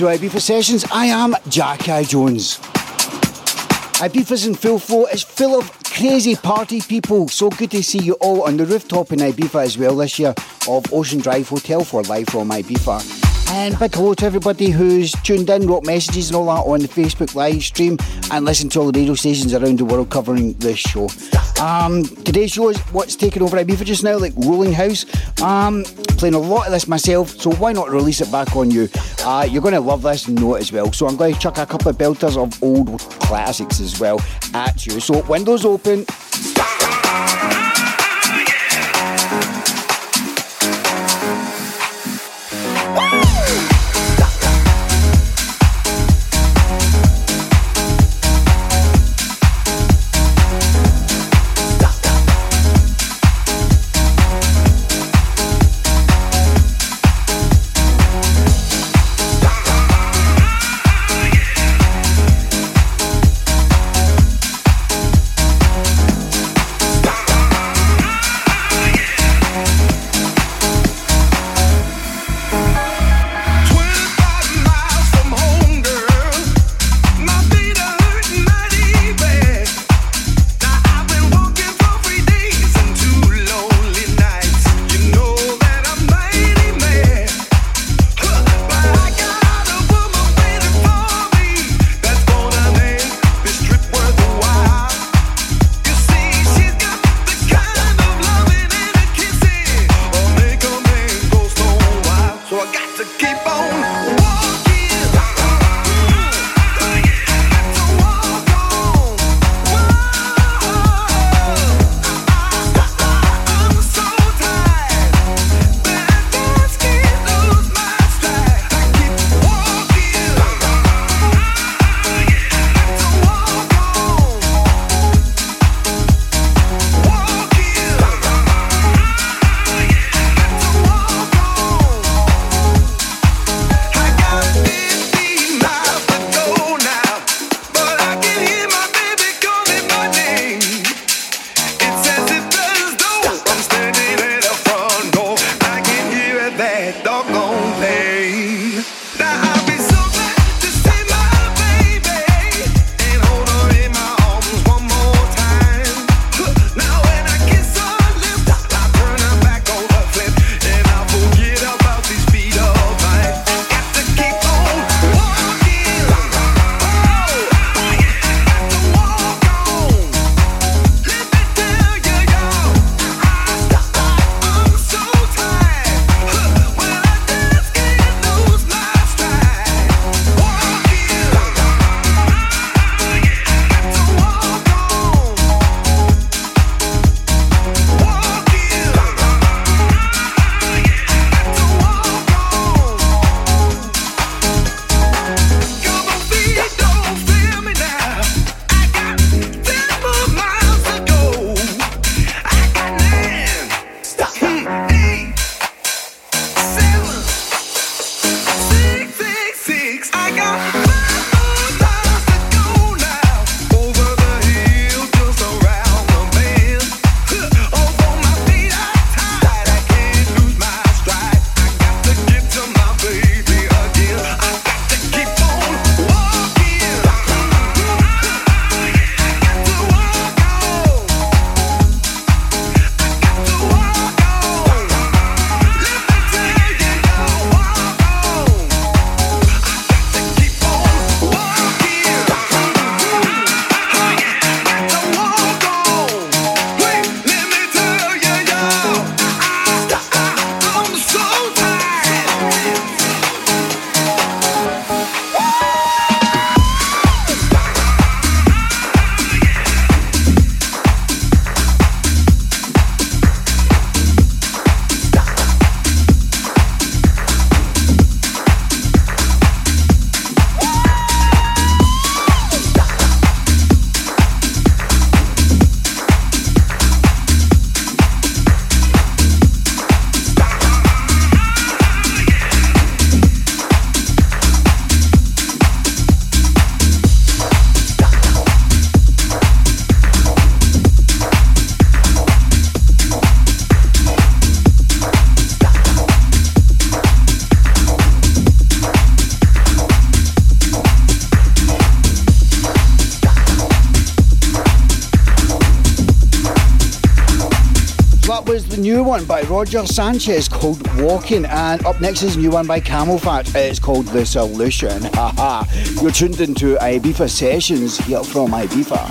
to Ibiza Sessions. I am Jackie Jones. Ibiza's in full flow. It's full of crazy party people. So good to see you all on the rooftop in Ibiza as well this year of Ocean Drive Hotel for live from Ibiza. And big hello to everybody who's tuned in, wrote messages and all that on the Facebook live stream, and listened to all the radio stations around the world covering this show. Um, today's show is what's taking over Ibiza just now, like Rolling House. Um, playing a lot of this myself, so why not release it back on you? Uh, you're going to love this note as well. So I'm going to chuck a couple of belters of old classics as well at you. So windows open. new one by Roger Sanchez called Walking, and up next is a new one by CamelPhat. It's called The Solution. Haha. You're tuned into Ibiza Sessions here from Ibiza.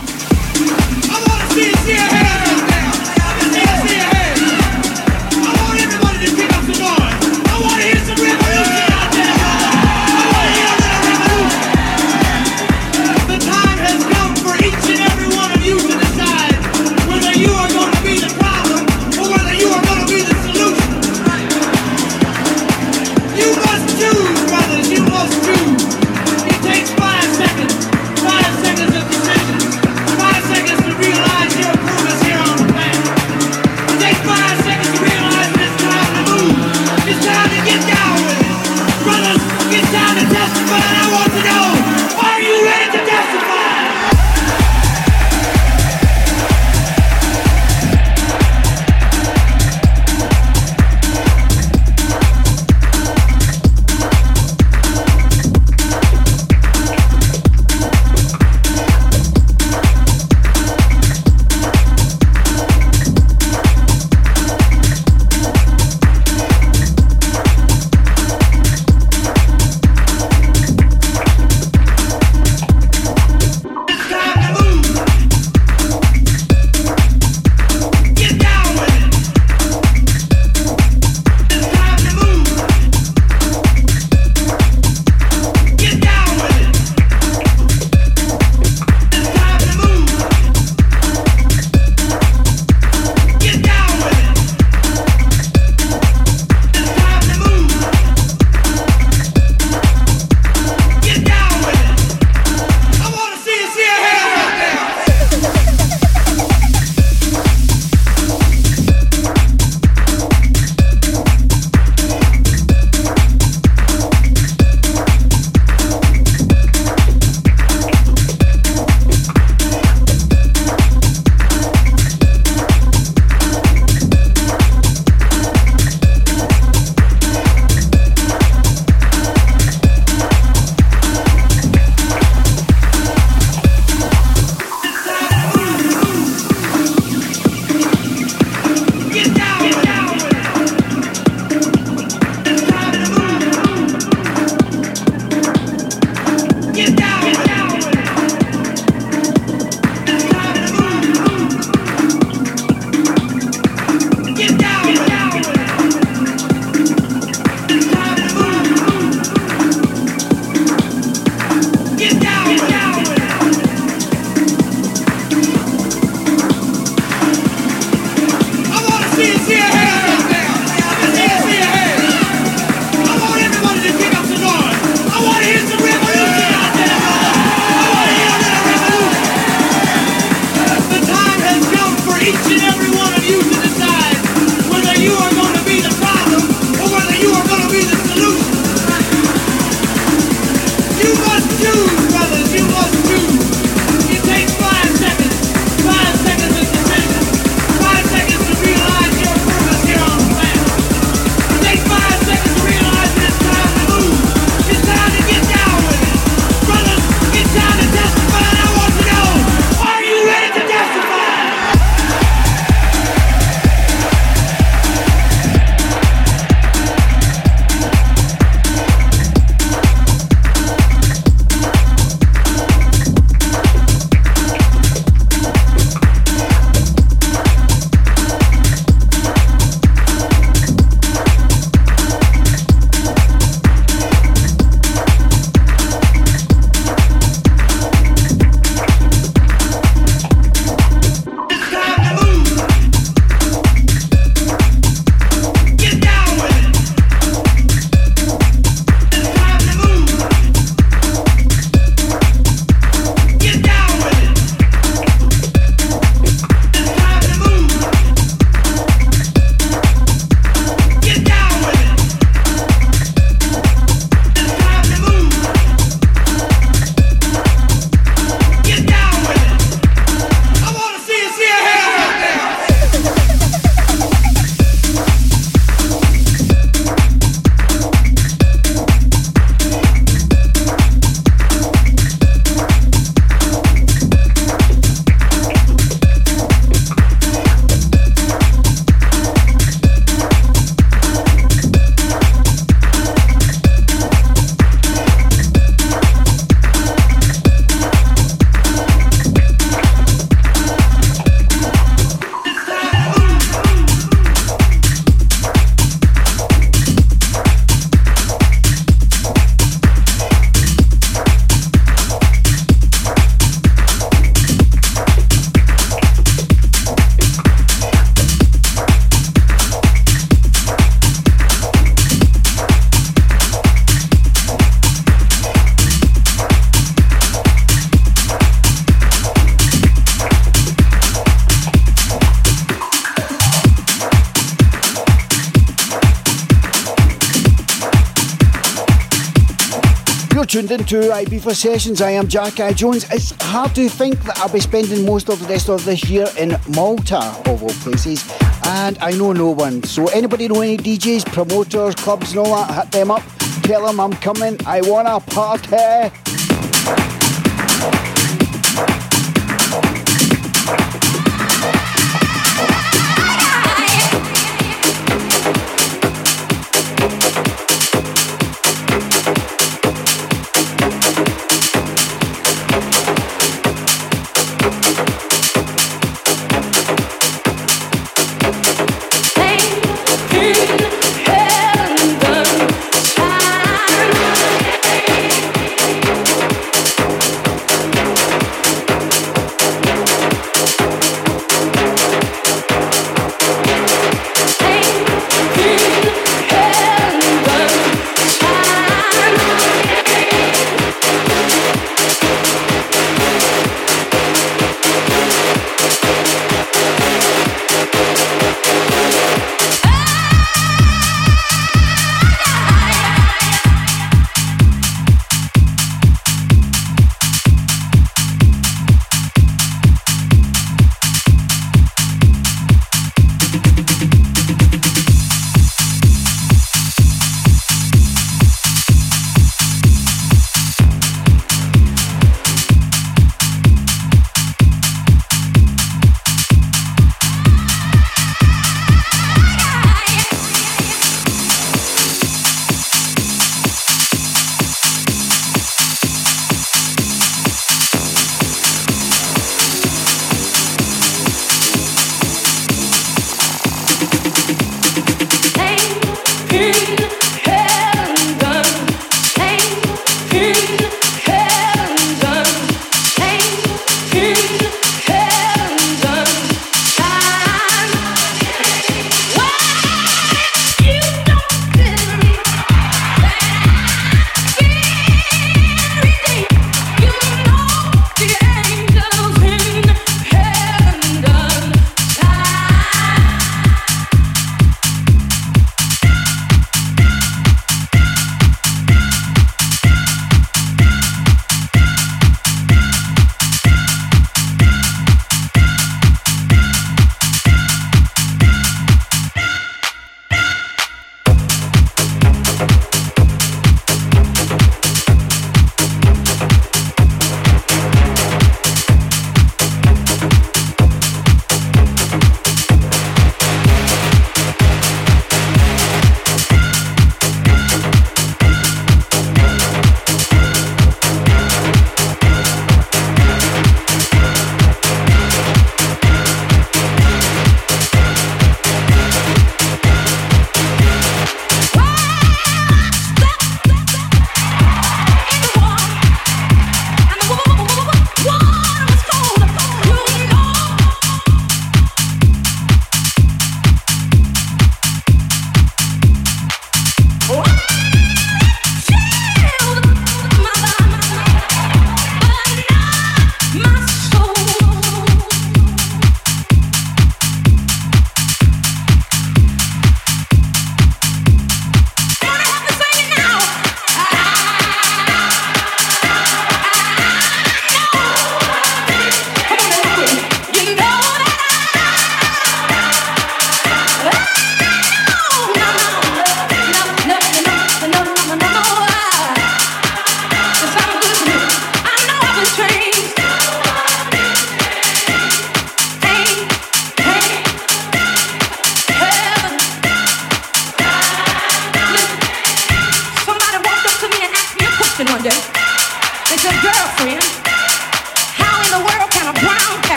Tuned into Ibiza Sessions. I am Jackie Jones. It's hard to think that I'll be spending most of the rest of this year in Malta, of all places, and I know no one. So, anybody know any DJs, promoters, clubs, and all that, hit them up. Tell them I'm coming. I want a party.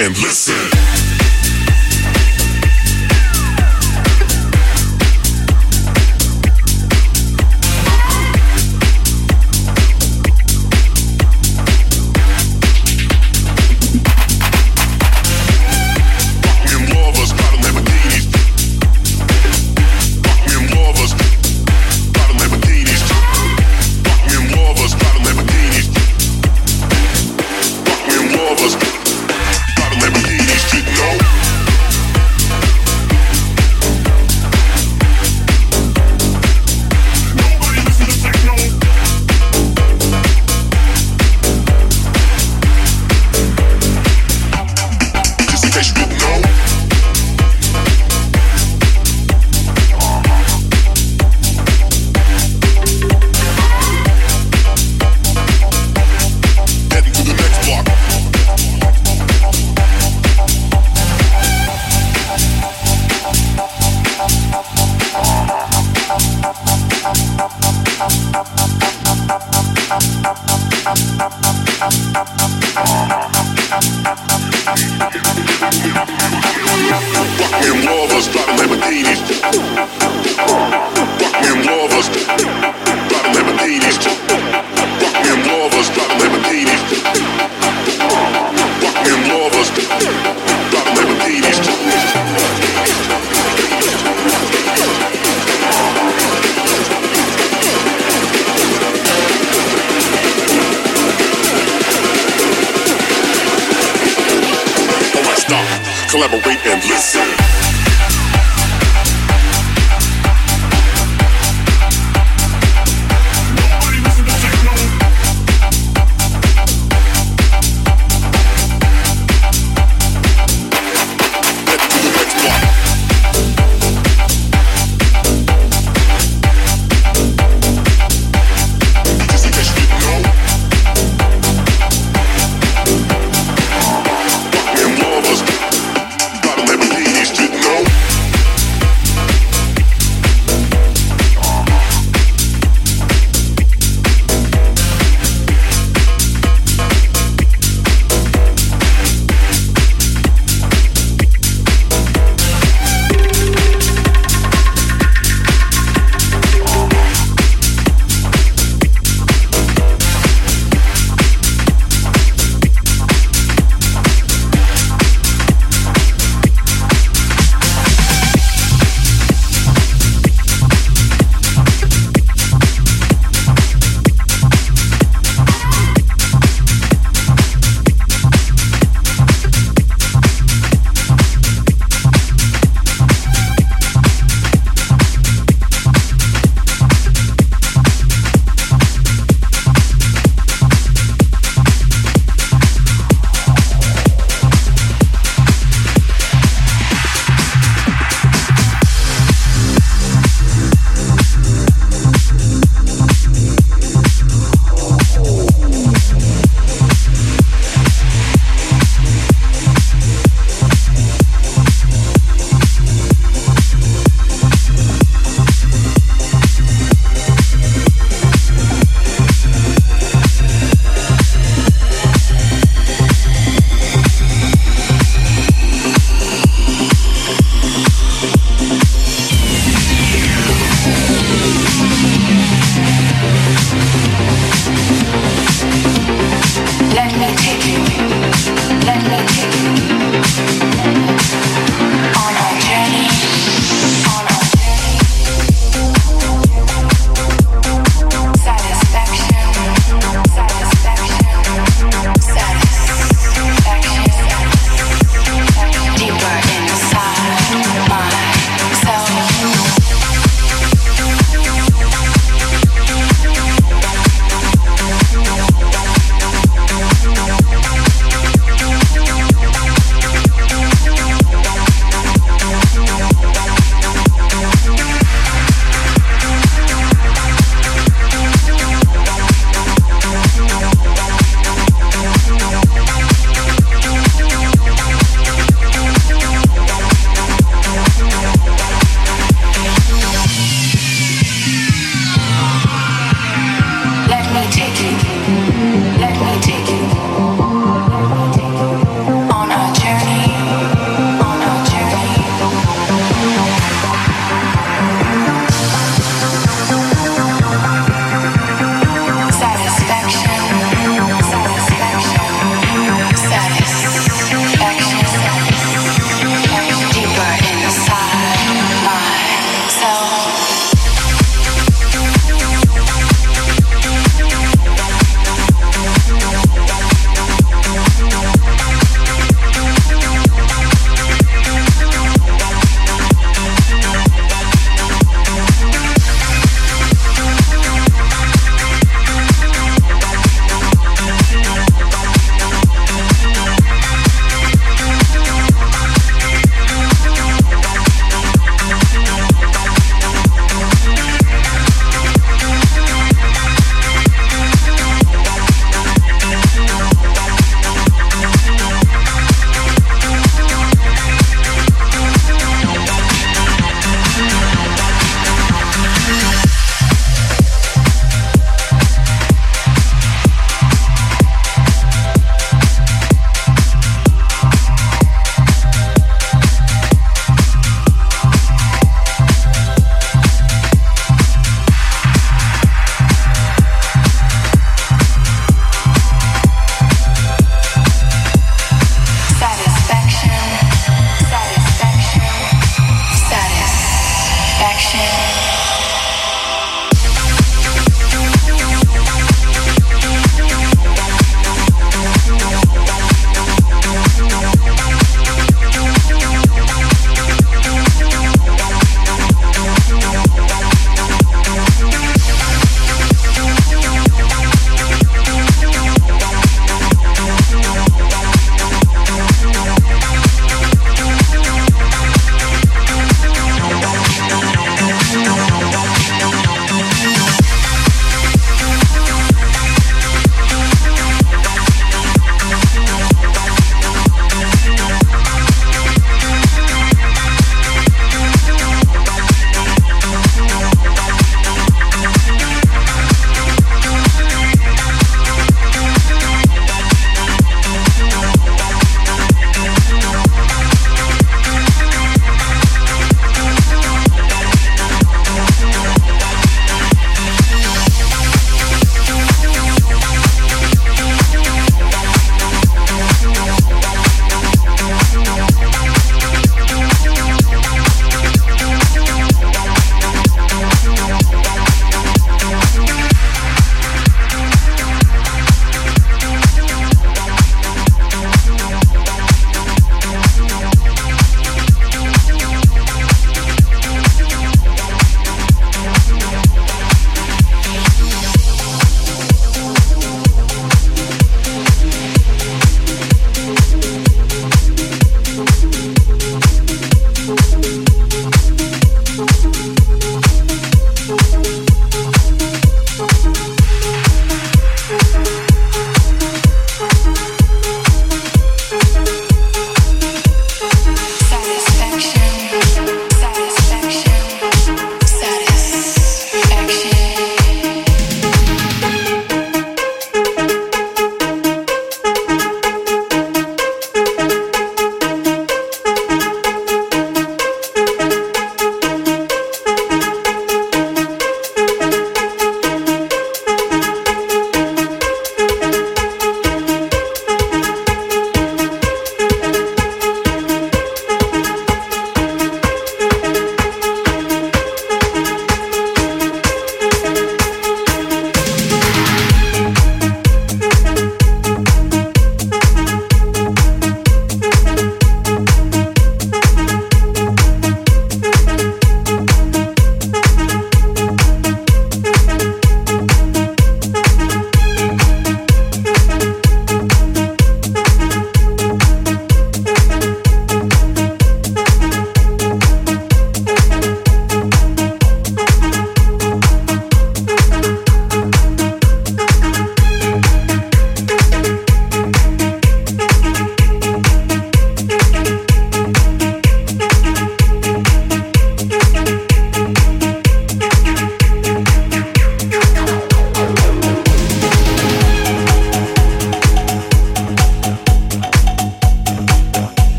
And listen.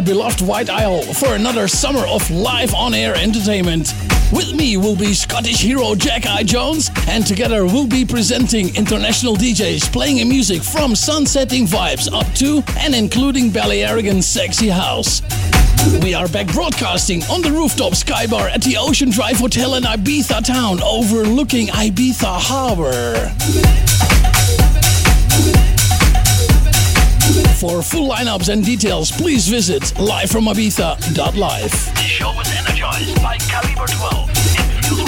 Our beloved White Isle for another summer of live on air entertainment. With me will be Scottish hero Jackie Jones, and together we'll be presenting international DJs playing music from sunsetting vibes up to and including Balearic sexy house. We are back broadcasting on the rooftop sky bar at the Ocean Drive Hotel in Ibiza town, overlooking Ibiza Harbor. For full lineups and details, please visit livefromibiza.live. The show was energized by Caliber 12 and Fuse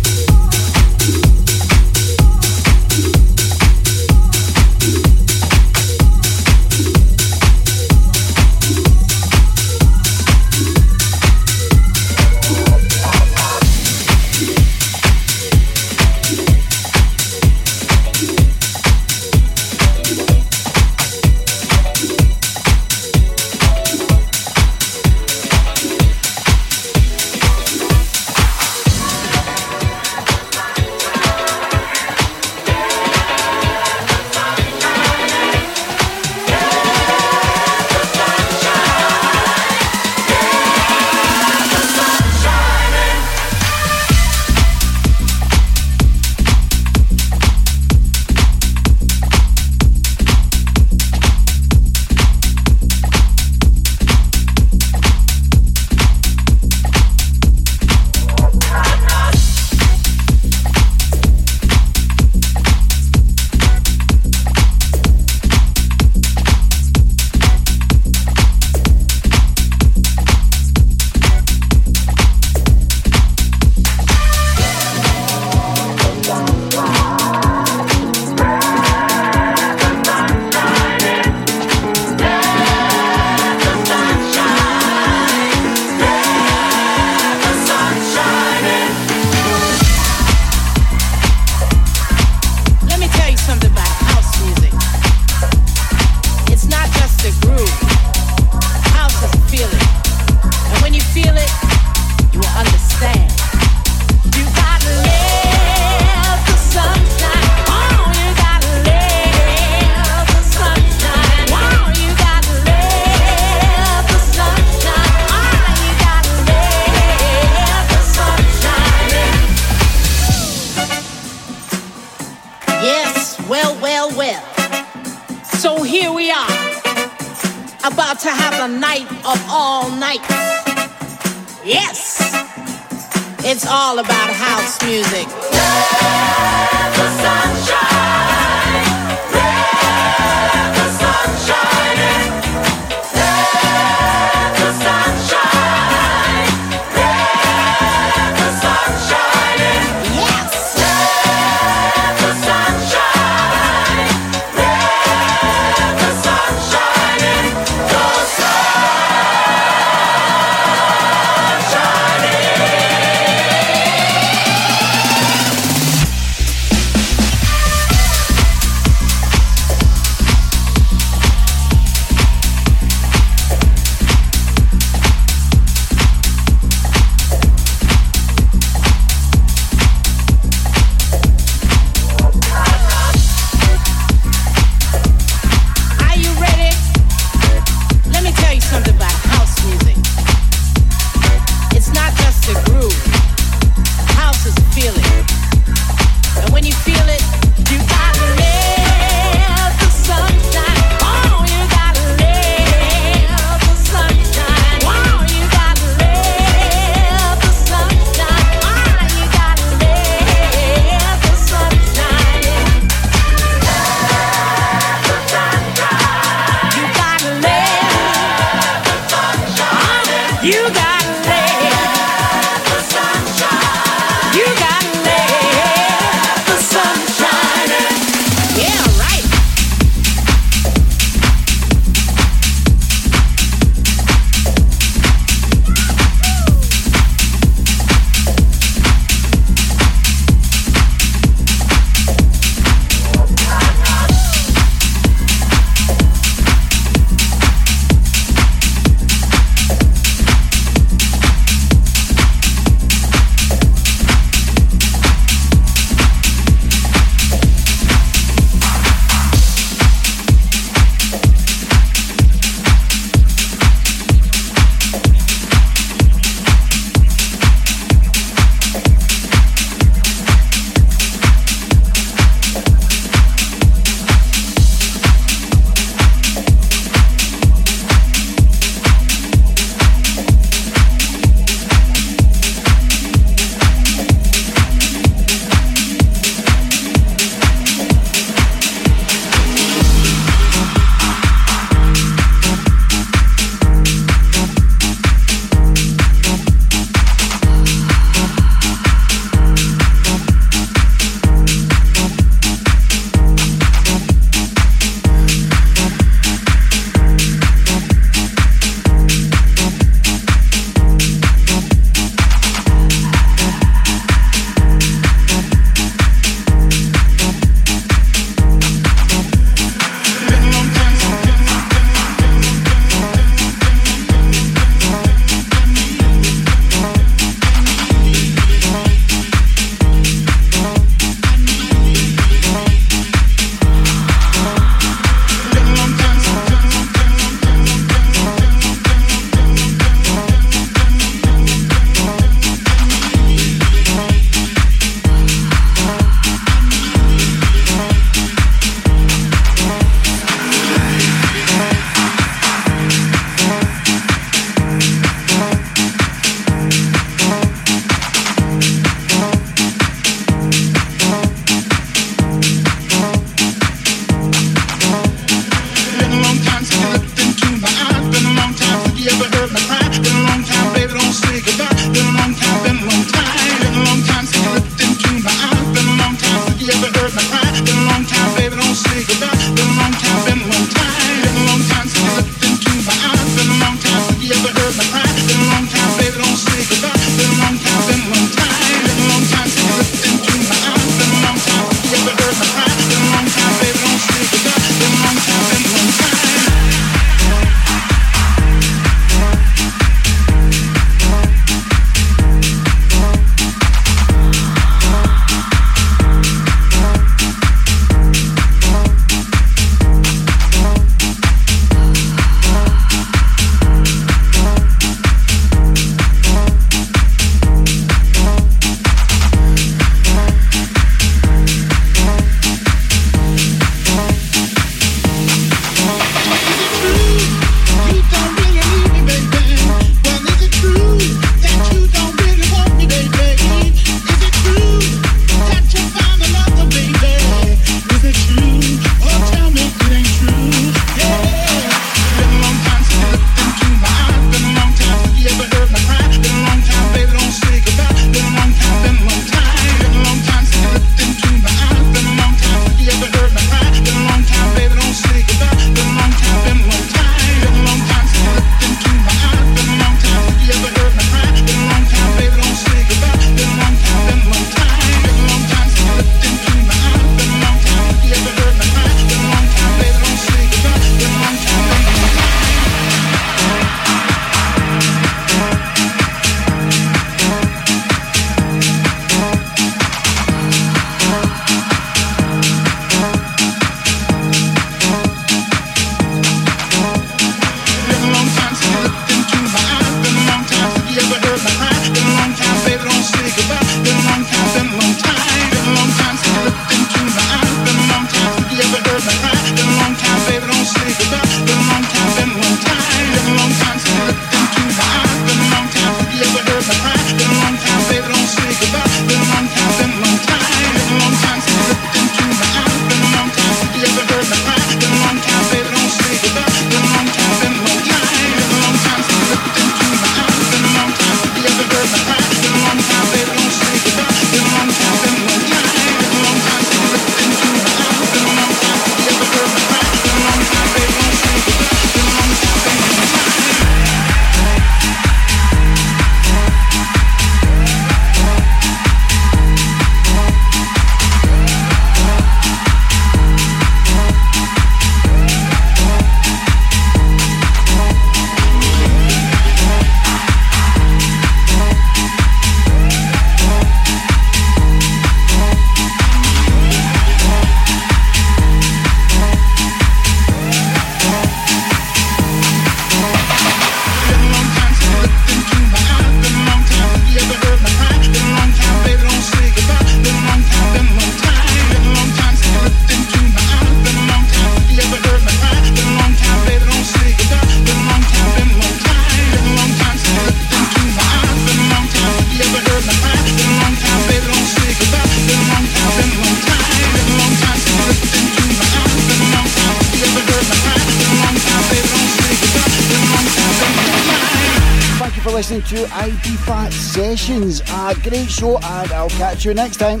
A great show, and I'll catch you next time.